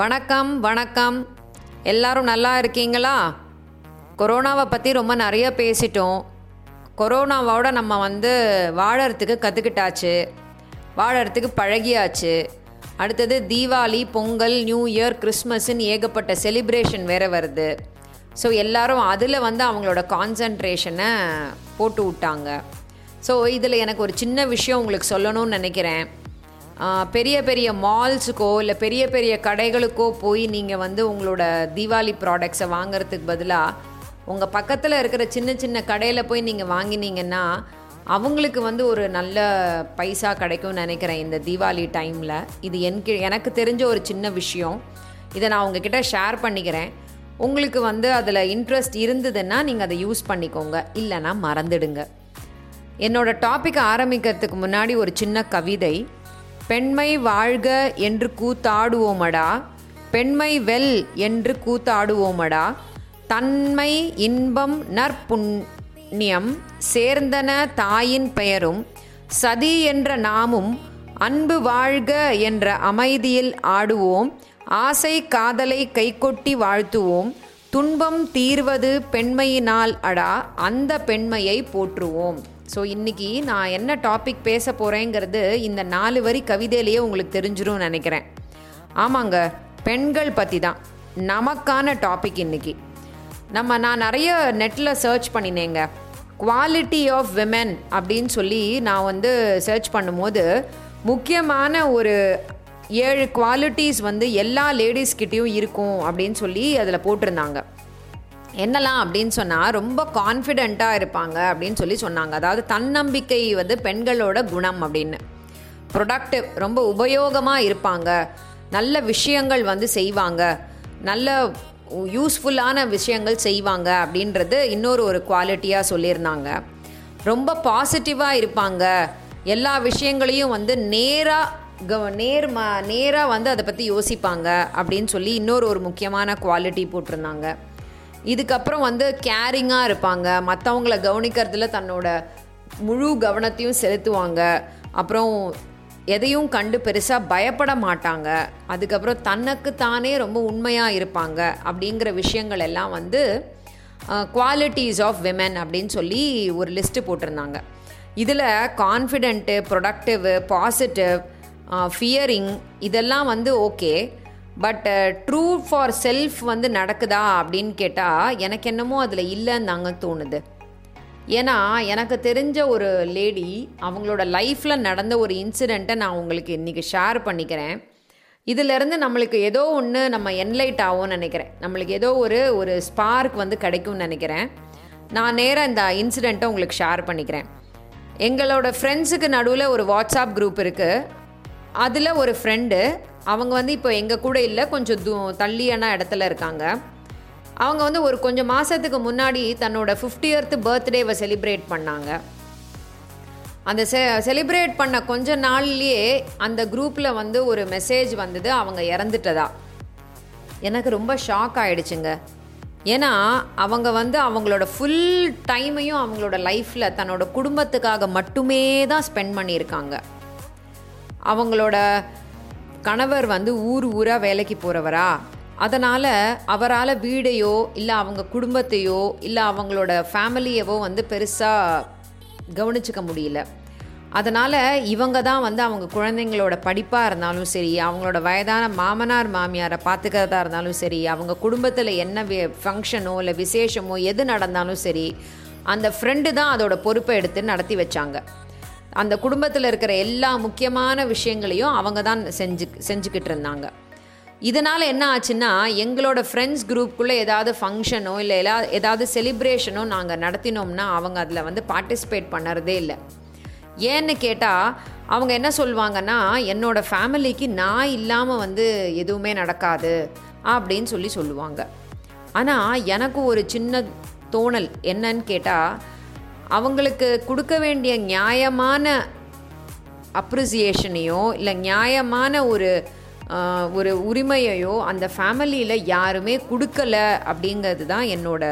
வணக்கம் வணக்கம். எல்லாரும் நல்லா இருக்கீங்களா? கொரோனாவை பற்றி ரொம்ப நிறைய பேசிட்டோம். கொரோனாவோட நம்ம வந்து வாழறதுக்கு கற்றுக்கிட்டாச்சு வாழறதுக்கு பழகியாச்சு. அடுத்தது தீபாவளி பொங்கல் நியூ இயர் கிறிஸ்மஸ்ன்னு ஏகப்பட்ட செலிப்ரேஷன் வேற வருது. ஸோ எல்லாரும் அதில் வந்து அவங்களோட கான்சன்ட்ரேஷனை போட்டு விட்டாங்க. ஸோ இதில் எனக்கு ஒரு சின்ன விஷயம் உங்களுக்கு சொல்லணும்னு நினைக்கிறேன். பெரிய பெரிய மால்ஸுக்கோ இல்லை பெரிய பெரிய கடைகளுக்கோ போய் நீங்கள் வந்து உங்களோட தீபாவளி ப்ராடக்ட்ஸை வாங்குறதுக்கு பதிலாக உங்கள் பக்கத்தில் இருக்கிற சின்ன சின்ன கடையில் போய் நீங்கள் வாங்கினீங்கன்னா அவங்களுக்கு வந்து ஒரு நல்ல பைசா கிடைக்கும்னு நினைக்கிறேன் இந்த தீபாவளி டைமில் இது எனக்கு எனக்கு தெரிஞ்ச ஒரு சின்ன விஷயம். இதை நான் உங்ககிட்ட ஷேர் பண்ணிக்கிறேன். உங்களுக்கு வந்து அதில் இன்ட்ரெஸ்ட் இருந்ததுன்னா நீங்கள் அதை யூஸ் பண்ணிக்கோங்க. இல்லைன்னா மறந்துடுங்க. என்னோடய டாபிக் ஆரம்பிக்கிறதுக்கு முன்னாடி ஒரு சின்ன கவிதை. பெண்மை வாழ்க என்று கூத்தாடுவோமடா. பெண்மை வெல் என்று கூத்தாடுவோமடா. தன்மை இன்பம் நற்புண்ணியம் சேர்ந்தன தாயின் பெயரும். சதி என்ற நாமும் அன்பு வாழ்க என்ற அமைதியில் ஆடுவோம். ஆசை காதலை கைகொட்டி வாழ்த்துவோம். துன்பம் தீர்வது பெண்மையினால் அடா அந்த பெண்மையை போற்றுவோம். ஸோ இன்னைக்கு நான் என்ன டாபிக் பேச போகிறேங்கிறது இந்த நாலு வரி கவிதையிலேயே உங்களுக்கு தெரிஞ்சிரும் நினைக்கிறேன். ஆமாங்க பெண்கள் பற்றி தான் நமக்கான டாபிக் இன்னைக்கு. நம்ம நான் நிறைய நெட்டில் சர்ச் பண்ணினேங்க. குவாலிட்டி ஆஃப் விமென் அப்படின்னு சொல்லி நான் வந்து சர்ச் பண்ணும்போது முக்கியமான ஒரு ஏழு குவாலிட்டிஸ் வந்து எல்லா லேடிஸ்கிட்டேயும் இருக்கும் அப்படின்னு சொல்லி அதில் போட்டிருந்தாங்க. என்னலாம் அப்படின்னு சொன்னால் ரொம்ப கான்ஃபிடெண்ட்டாக இருப்பாங்க அப்படின்னு சொல்லி சொன்னாங்க. அதாவது தன்னம்பிக்கை வந்து பெண்களோட குணம் அப்படின்னு. ப்ரொடக்டிவ் ரொம்ப உபயோகமாக இருப்பாங்க. நல்ல விஷயங்கள் வந்து செய்வாங்க. நல்ல யூஸ்ஃபுல்லான விஷயங்கள் செய்வாங்க அப்படின்றது இன்னொரு ஒரு குவாலிட்டியாக சொல்லியிருந்தாங்க. ரொம்ப பாசிட்டிவாக இருப்பாங்க. எல்லா விஷயங்களையும் வந்து நேராக கவ நேர் ம நேராக வந்து அதை பற்றி யோசிப்பாங்க அப்படின்னு சொல்லி இன்னொரு ஒரு முக்கியமான குவாலிட்டி போட்டிருந்தாங்க. இதுக்கப்புறம் வந்து கேரிங்காக இருப்பாங்க. மற்றவங்கள கவனிக்கிறதுல தன்னோட முழு கவனத்தையும் செலுத்துவாங்க. அப்புறம் எதையும் கண்டு பெருசாக பயப்பட மாட்டாங்க. அதுக்கப்புறம் தனக்கு தானே ரொம்ப உண்மையாக இருப்பாங்க அப்படிங்கிற விஷயங்கள் எல்லாம் வந்து குவாலிட்டிஸ் ஆஃப் விமன் அப்படின்னு சொல்லி ஒரு லிஸ்ட்டு போட்டிருந்தாங்க. இதில் கான்ஃபிடென்ட்டு ப்ரொடக்டிவ் பாசிட்டிவ் ஃபியரிங் இதெல்லாம் வந்து okay but true for self வந்து நடக்குதா அப்படின்னு கேட்டால் எனக்கு என்னமோ அதில் இல்லைன்னு தாங்க தோணுது. ஏன்னா எனக்கு தெரிஞ்ச ஒரு லேடி அவங்களோட லைஃப்பில் நடந்த ஒரு இன்சிடெண்ட்டை நான் உங்களுக்கு இன்றைக்கி ஷேர் பண்ணிக்கிறேன். இதிலேருந்து நம்மளுக்கு ஏதோ ஒன்று நம்ம என்லைட் ஆகும்னு நினைக்கிறேன். நம்மளுக்கு ஏதோ ஒரு ஒரு ஸ்பார்க் வந்து கிடைக்கும்னு நினைக்கிறேன். நான் நேராக இந்த இன்சிடெண்ட்டை உங்களுக்கு ஷேர் பண்ணிக்கிறேன். எங்களோட ஃப்ரெண்ட்ஸுக்கு நடுவில் ஒரு வாட்ஸ்அப் குரூப் இருக்குது அதில் ஒரு ஃப்ரெண்டு அவங்க வந்து இப்போ எங்கள் கூட இல்லை கொஞ்சம் தூ தள்ளியான இடத்துல இருக்காங்க. அவங்க வந்து ஒரு கொஞ்சம் மாதத்துக்கு முன்னாடி தன்னோட ஃபிஃப்டியர்த்து பர்த்டேவை செலிப்ரேட் பண்ணாங்க. அந்த செ செலிப்ரேட் பண்ண கொஞ்ச நாள்லேயே அந்த குரூப்பில் வந்து ஒரு மெசேஜ் வந்தது அவங்க இறந்துட்டதா. எனக்கு ரொம்ப ஷாக் ஆகிடுச்சுங்க ஏன்னா அவங்க வந்து அவங்களோட ஃபுல் டைமையும் அவங்களோட லைஃப்பில் தன்னோட குடும்பத்துக்காக மட்டுமே தான் ஸ்பெண்ட் பண்ணியிருக்காங்க. அவங்களோட கணவர் வந்து ஊர் ஊராக வேலைக்கு போகிறவரா அதனால் அவரால் வீடையோ இல்லை அவங்க குடும்பத்தையோ இல்லை அவங்களோட ஃபேமிலியவோ வந்து பெருசாக கவனிச்சிக்க முடியல. அதனால் இவங்க தான் வந்து அவங்க குழந்தைங்களோட படிப்பாக இருந்தாலும் சரி அவங்களோட வயதான மாமனார் மாமியாரை பார்த்துக்கிறதா இருந்தாலும் சரி அவங்க குடும்பத்தில் என்ன ஃபங்க்ஷனோ இல்லை விசேஷமோ எது நடந்தாலும் சரி அந்த ஃப்ரெண்டு தான் அதோட பொறுப்பை எடுத்து நடத்தி வச்சாங்க. அந்த குடும்பத்தில் இருக்கிற எல்லா முக்கியமான விஷயங்களையும் அவங்க தான் செஞ்சு செஞ்சுக்கிட்டு இருந்தாங்க. இதனால் என்ன ஆச்சுன்னா எங்களோட ஃப்ரெண்ட்ஸ் குரூப்புக்குள்ளே ஏதாவது ஃபங்க்ஷனோ இல்லை எல்லா ஏதாவது செலிப்ரேஷனோ நாங்கள் நடத்தினோம்னா அவங்க அதில் வந்து பார்ட்டிசிபேட் பண்ணுறதே இல்லை. ஏன்னு கேட்டால் அவங்க என்ன சொல்லுவாங்கன்னா என்னோடய ஃபேமிலிக்கு நான் இல்லாமல் வந்து எதுவுமே நடக்காது அப்படின்னு சொல்லி சொல்லுவாங்க. ஆனால் எனக்கு ஒரு சின்ன தோணல் என்னன்னு கேட்டால் அவங்களுக்கு கொடுக்க வேண்டிய நியாயமான அப்ரிசியேஷனையோ இல்லை நியாயமான ஒரு ஒரு உரிமையையோ அந்த ஃபேமிலியில் யாருமே கொடுக்கல அப்படிங்கிறது தான் என்னோட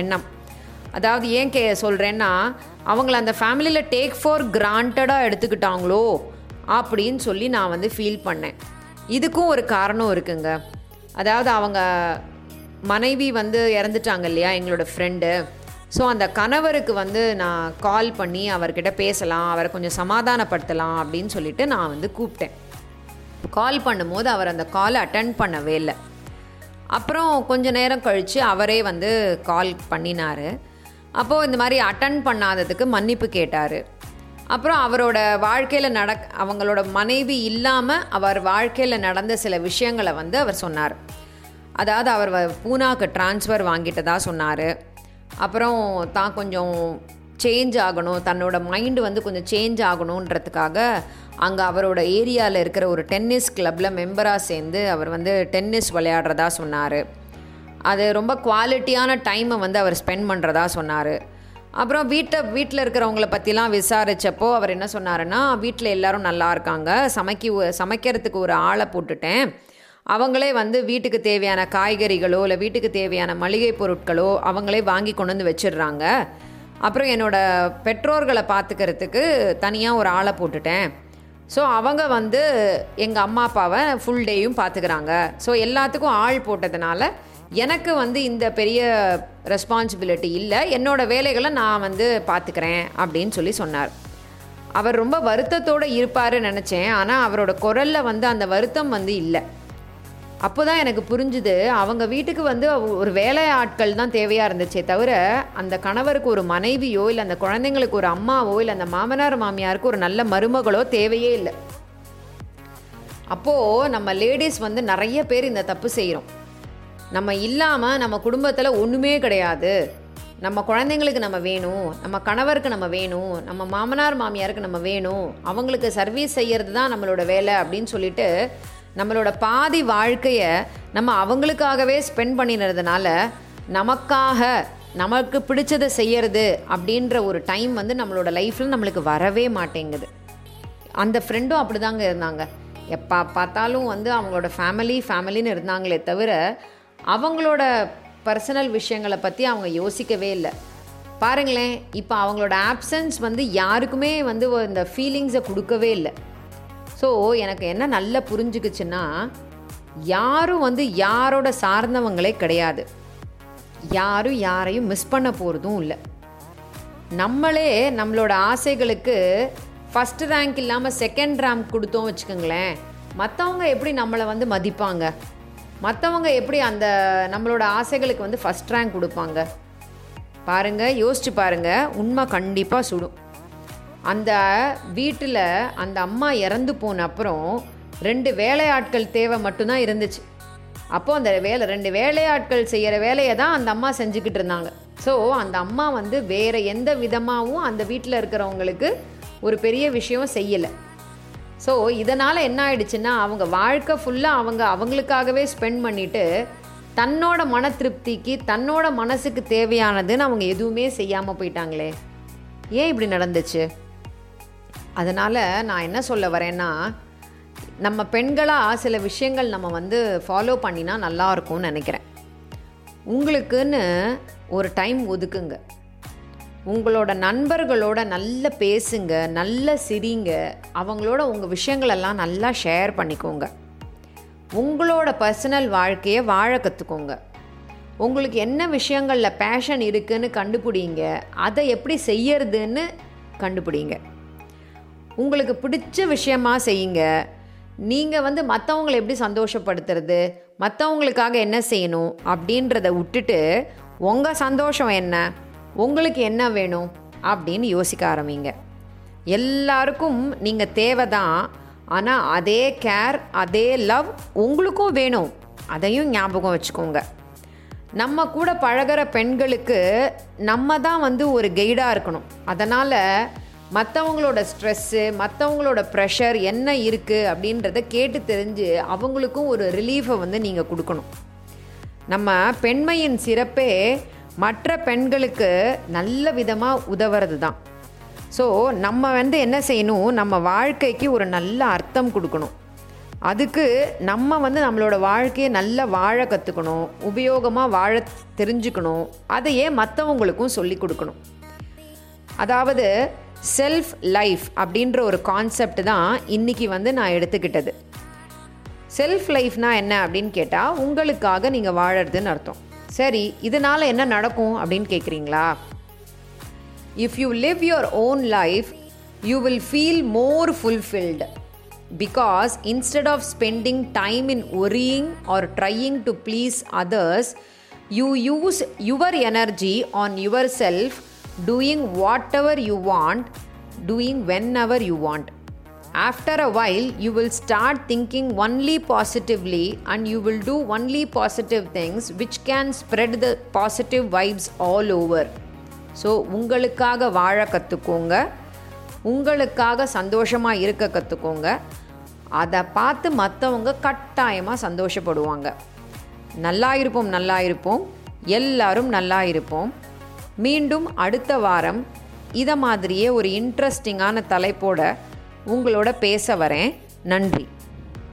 எண்ணம். அதாவது ஏன் கே சொல்கிறேன்னா அவங்கள அந்த ஃபேமிலியில் டேக் ஃபார் கிராண்டடாக எடுத்துக்கிட்டாங்களோ அப்படின்னு சொல்லி நான் வந்து ஃபீல் பண்ணேன். இதுக்கும் ஒரு காரணம் இருக்குங்க. அதாவது அவங்க மனைவி வந்து இறந்துட்டாங்க இல்லையா எங்களோட ஃப்ரெண்டு ஸோ அந்த கணவருக்கு வந்து நான் கால் பண்ணி அவர்கிட்ட பேசலாம் அவரை கொஞ்சம் சமாதானப்படுத்தலாம் அப்படின்னு சொல்லிட்டு நான் வந்து கூப்பிட்டேன். கால் பண்ணும்போது அவர் அந்த காலை அட்டன் பண்ணவே இல்லை. அப்புறம் கொஞ்ச நேரம் கழித்து அவரே வந்து கால் பண்ணினார். அப்போது இந்த மாதிரி அட்டன் பண்ணாததுக்கு மன்னிப்பு கேட்டார். அப்புறம் அவரோட வாழ்க்கையில் நட அவங்களோட மனைவி இல்லாமல் அவர் வாழ்க்கையில் நடந்த சில விஷயங்களை வந்து அவர் சொன்னார். அதாவது அவர் வ- பூனாக்கு ட்ரான்ஸ்ஃபர் வாங்கிட்டதா சொன்னார். அப்புறம் தான் கொஞ்சம் சேஞ்ச் ஆகணும். தன்னோட மைண்டு வந்து கொஞ்சம் சேஞ்ச் ஆகணுன்றதுக்காக அங்கே அவரோட ஏரியாவில் இருக்கிற ஒரு டென்னிஸ் கிளப்பில் மெம்பராக சேர்ந்து அவர் வந்து டென்னிஸ் விளையாடுறதா சொன்னார். அது ரொம்ப குவாலிட்டியான டைமை வந்து அவர் ஸ்பெண்ட் பண்ணுறதா சொன்னார். அப்புறம் வீட்டை வீட்டில் இருக்கிறவங்கள பற்றிலாம் விசாரித்தப்போ அவர் என்ன சொன்னாருன்னா வீட்டில் எல்லோரும் நல்லா இருக்காங்க. சமைக்க சமைக்கிறதுக்கு ஒரு ஆளை போட்டுட்டேன். அவங்களே வந்து வீட்டுக்கு தேவையான காய்கறிகளோ இல்லை வீட்டுக்கு தேவையான மளிகை பொருட்களோ அவங்களே வாங்கி கொண்டு வந்து வச்சிடுறாங்க. அப்புறம் என்னோடய பெற்றோர்களை பார்த்துக்கிறதுக்கு தனியாக ஒரு ஆளை போட்டுட்டேன். ஸோ அவங்க வந்து எங்கள் அம்மா அப்பாவை ஃபுல் டேயும் பார்த்துக்கிறாங்க. ஸோ எல்லாத்துக்கும் ஆள் போட்டதுனால எனக்கு வந்து இந்த பெரிய ரெஸ்பான்சிபிலிட்டி இல்லை. என்னோட வேலைகளை நான் வந்து பார்த்துக்கிறேன் அப்படின்னு சொல்லி சொன்னார். அவர் ரொம்ப வருத்தத்தோடு இருப்பார் நினச்சேன். ஆனால் அவரோட குரலில் வந்து அந்த வருத்தம் வந்து இல்லை. அப்போ தான் எனக்கு புரிஞ்சுது அவங்க வீட்டுக்கு வந்து ஒரு வேலை ஆட்கள் தான் தேவையாக இருந்துச்சே தவிர அந்த கணவருக்கு ஒரு மனைவியோ இல்லை அந்த குழந்தைங்களுக்கு ஒரு அம்மாவோ இல்லை அந்த மாமனார் மாமியாருக்கு ஒரு நல்ல மருமகளோ தேவையே இல்லை. அப்போது நம்ம லேடிஸ் வந்து நிறைய பேர் இந்த தப்பு செய்கிறோம் நம்ம இல்லாமல் நம்ம குடும்பத்தில் ஒன்றுமே கிடையாது. நம்ம குழந்தைங்களுக்கு நம்ம வேணும் நம்ம கணவருக்கு நம்ம வேணும் நம்ம மாமனார் மாமியாருக்கு நம்ம வேணும் அவங்களுக்கு சர்வீஸ் செய்கிறது தான் நம்மளோட வேலை அப்படின்னு சொல்லிட்டு நம்மளோட பாதி வாழ்க்கையை நம்ம அவங்களுக்காகவே ஸ்பெண்ட் பண்ணினதுனால நமக்காக நமக்கு பிடிச்சதை செய்யறது அப்படின்ற ஒரு டைம் வந்து நம்மளோட லைஃப்பில் நம்மளுக்கு வரவே மாட்டேங்குது. அந்த ஃப்ரெண்டும் அப்படிதாங்க இருந்தாங்க. எப்போ பார்த்தாலும் வந்து அவங்களோட ஃபேமிலி ஃபேமிலின்னு இருந்தாங்களே தவிர அவங்களோட பர்சனல் விஷயங்களை பற்றி அவங்க யோசிக்கவே இல்லை. பாருங்களேன் இப்போ அவங்களோட ஆப்சன்ஸ் வந்து யாருக்குமே வந்து இந்த ஃபீலிங்ஸை கொடுக்கவே இல்லை. ஸோ எனக்கு என்ன நல்லா புரிஞ்சுக்குச்சுன்னா யாரும் வந்து யாரோட சார்ந்தவங்களே கிடையாது. யாரும் யாரையும் மிஸ் பண்ண போகிறதும் இல்லை. நம்மளே நம்மளோட ஆசைகளுக்கு ஃபஸ்ட் ரேங்க் இல்லாமல் செகண்ட் ரேங்க் கொடுத்தோம் வச்சுக்கோங்களேன். மற்றவங்க எப்படி நம்மளை வந்து மதிப்பாங்க? மற்றவங்க எப்படி அந்த நம்மளோட ஆசைகளுக்கு வந்து ஃபஸ்ட் ரேங்க் கொடுப்பாங்க? பாருங்கள் யோசிச்சு பாருங்கள் உண்மை கண்டிப்பாக சுடும். அந்த வீட்டில் அந்த அம்மா இறந்து போன அப்புறம் ரெண்டு வேலையாட்கள் தேவை மட்டும்தான் இருந்துச்சு. அப்போது அந்த வேலை ரெண்டு வேலையாட்கள் செய்கிற வேலையை தான் அந்த அம்மா செஞ்சுக்கிட்டு இருந்தாங்க. ஸோ அந்த அம்மா வந்து வேறு எந்த விதமாகவும் அந்த வீட்டில் இருக்கிறவங்களுக்கு ஒரு பெரிய விஷயம் செய்யலை. ஸோ இதனால் என்ன ஆயிடுச்சுன்னா அவங்க வாழ்க்கை ஃபுல்லாக அவங்க அவங்களுக்காகவே ஸ்பெண்ட் பண்ணிவிட்டு தன்னோட மன திருப்திக்கு தன்னோட மனசுக்கு தேவையானதுன்னு அவங்க எதுவுமே செய்யாமல் போயிட்டாங்களே. ஏன் இப்படி நடந்துச்சு? அதனால் நான் என்ன சொல்ல வரேன்னா நம்ம பெண்களாக சில விஷயங்கள் நம்ம வந்து ஃபாலோ பண்ணினா நல்லா இருக்கும்னு நினைக்கிறேன். உங்களுக்குன்னு ஒரு டைம் ஒதுக்குங்க. உங்களோட நண்பர்களோட நல்ல பேசுங்க நல்ல சிரிங்க அவங்களோட உங்கள் விஷயங்களெல்லாம் நல்லா ஷேர் பண்ணிக்கோங்க. உங்களோட பர்சனல் வாழ்க்கையை வாழ கற்றுக்கோங்க உங்களுக்கு என்ன விஷயங்களில் பேஷன் இருக்குதுன்னு கண்டுபிடிங்க அதை எப்படி செய்யறதுன்னு கண்டுபிடிங்க. உங்களுக்கு பிடிச்ச விஷயமா செய்யுங்க. நீங்கள் வந்து மற்றவங்களை எப்படி சந்தோஷப்படுத்துறது மற்றவங்களுக்காக என்ன செய்யணும் அப்படின்றத விட்டுட்டு உங்கள் சந்தோஷம் என்ன உங்களுக்கு என்ன வேணும் அப்படின்னு யோசிக்க ஆரம்பிங்க. எல்லாருக்கும் நீங்கள் தேவை தான் ஆனால் அதே கேர் அதே லவ் உங்களுக்கும் வேணும். அதையும் ஞாபகம் வச்சுக்கோங்க. நம்ம கூட பழகிற பெண்களுக்கு நம்ம தான் வந்து ஒரு கைடாக இருக்கணும். அதனால் மற்றவங்களோட ஸ்ட்ரெஸ்ஸு மற்றவங்களோட ப்ரெஷர் என்ன இருக்குது அப்படின்றத கேட்டு தெரிஞ்சு அவங்களுக்கும் ஒரு ரிலீஃபை வந்து நீங்கள் கொடுக்கணும். நம்ம பெண்மையின் சிறப்பே மற்ற பெண்களுக்கு நல்ல விதமாக உதவுறது தான் ஸோ நம்ம வந்து என்ன செய்யணும்? நம்ம வாழ்க்கைக்கு ஒரு நல்ல அர்த்தம் கொடுக்கணும். அதுக்கு நம்ம வந்து நம்மளோட வாழ்க்கையை நல்லா வாழ கற்றுக்கணும் உபயோகமாக வாழ தெரிஞ்சுக்கணும். அதையே மற்றவங்களுக்கும் சொல்லி கொடுக்கணும். அதாவது செல்ஃப் லைஃப் அப்படின்ற ஒரு கான்செப்ட் தான் இன்றைக்கி வந்து நான் எடுத்துக்கிட்டது. செல்ஃப் லைஃப்னா என்ன அப்படின்னு கேட்டால் உங்களுக்காக நீங்கள் வாழறதுன்னு அர்த்தம். சரி இதனால் என்ன நடக்கும் அப்படின்னு கேட்குறீங்களா if you live your own life you will feel more fulfilled because instead of spending time in worrying or trying to please others you use your energy on your self doing whatever you want doing whenever you want After a while, you will start thinking only positively and you will do only positive things which can spread the positive vibes all over. So உங்களுக்காக வாழ கற்றுக்கோங்க உங்களுக்காக சந்தோஷமாக இருக்க கற்றுக்கோங்க அதை பார்த்து மற்றவங்க கட்டாயமாக சந்தோஷப்படுவாங்க. நல்லா இருப்போம் நல்லா இருப்போம். எல்லாரும் நல்லா இருப்போம். மீண்டும் அடுத்த வாரம் இதை மாதிரியே ஒரு இன்ட்ரெஸ்டிங்கான தலைப்போட உங்களோட பேச வரேன். நன்றி.